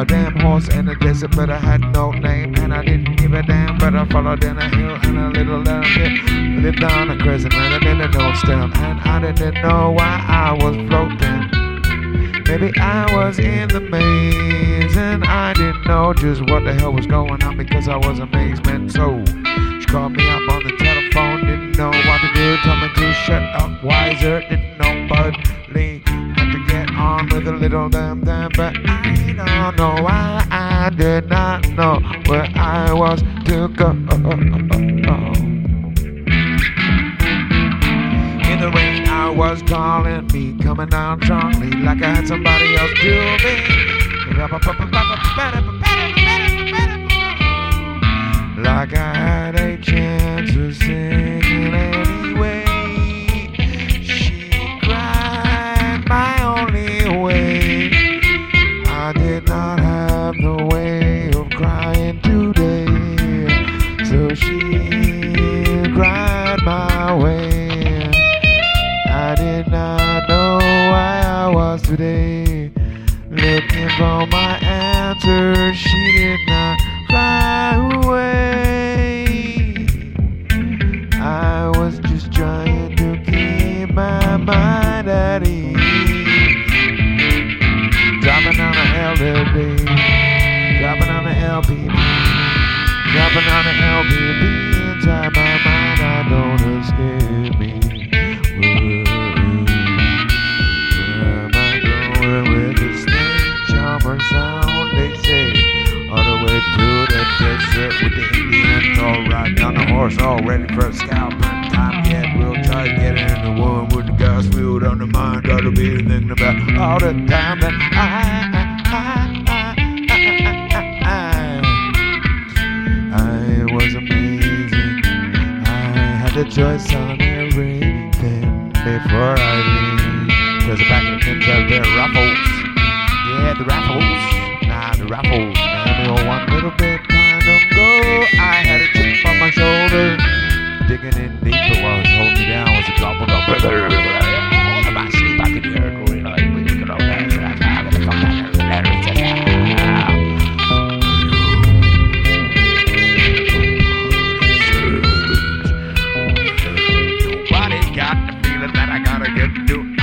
a damn horse in the desert, but I had no name, and I didn't give a damn. But I followed in a hill and a little down. Lived on a crescent and in a no stem, and I didn't know why I was floating. Maybe I was in the maze, and I didn't know just what the hell was going on because I was amazement. So she called me little damn damn, but I don't know why I did not know where I was to go. In the rain, I was calling me, coming down strongly like I had somebody else do me. Like I had a chance to singing Looking for my answer, she did not fly away. I was just trying to keep my mind at ease. Dropping on a LLB, dropping on a LPB, dropping on a LPB for a scalp. And time yet, we'll try to get in the one with the gas wheel on the mind. Gotta be thinking about all the time that I, I, I, I, I, I was amazing. I had the choice on everything before I leave. Cause the back in the Kentucky, there are ruffles. Yeah, the raffles. Nah, the raffles. Man, me one little bit Digging in holding me down was a drop of In my sleep, I could hear it going like, we could all dance. And I said, I'm gonna come back and Nobody got the feeling that I gotta get. I don't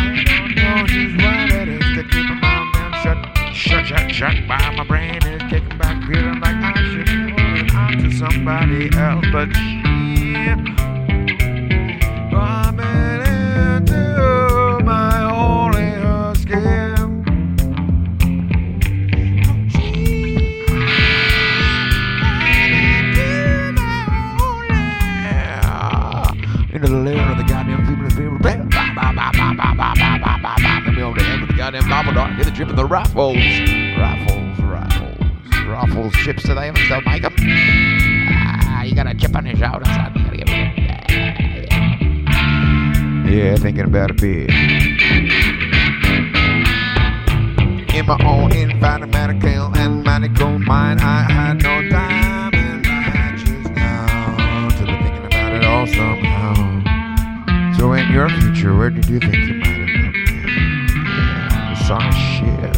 know just what it is my mouth shut, shut, shut, shut. While my brain is kicking back, feeling like I should be holding on to somebody else, but she over the head with the drip of the raffles. Raffles, raffles. Raffles chips to them, 'em. Ah, you got a chip on your shoulder, son. You gotta give it. Yeah, thinking about a bit. In my own environmental and medical mind, I had no time and matches now to be thinking about it all somehow. So in your future, where did you think you might is shit.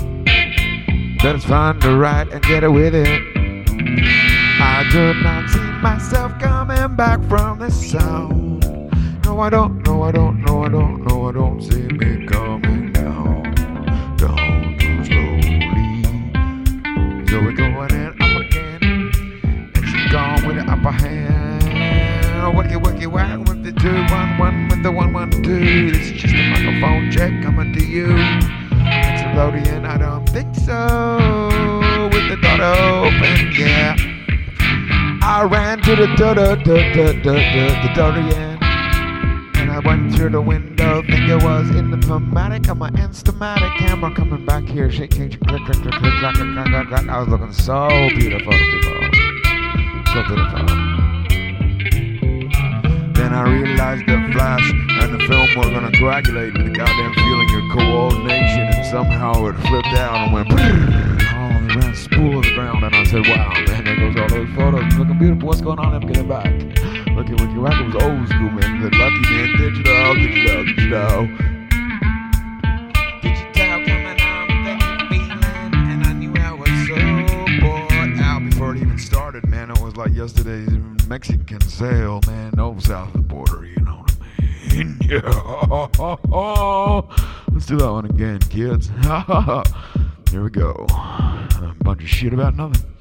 But it's fun to write and get it with it. I could not see myself coming back from this sound. No, I don't, no, I don't, no, I don't, no, I don't see me coming down, down too slowly. So we're going in up again, and she's gone with the upper hand. Wacky, wacky, whack with the two, one, one with the one, one, two. This is just a microphone check coming to you. Nickelodeon, I don't think so. With the door open, yeah. I ran to the door, door, door, door, the door again. And I went through the window, think it was in the pneumatic of my Instamatic camera coming back here, shake, shake, click, click, click, click, clack, clack, clack, clack. I was looking so beautiful, people. So beautiful. Then I realized the flash and the film were gonna coagulate with the goddamn feeling of coordination, somehow it flipped out and went all around, spool on the ground. And I said, wow, man, there goes all those photos. Looking beautiful. What's going on? Let me get it back. Look at Ricky Rack. It was old school, man. The lucky, man. Digital, digital, digital. started, man, it was like yesterday's Mexican sale, man, over south of the border, you know. Let's do that one again, kids. Here we go. A bunch of shit about nothing.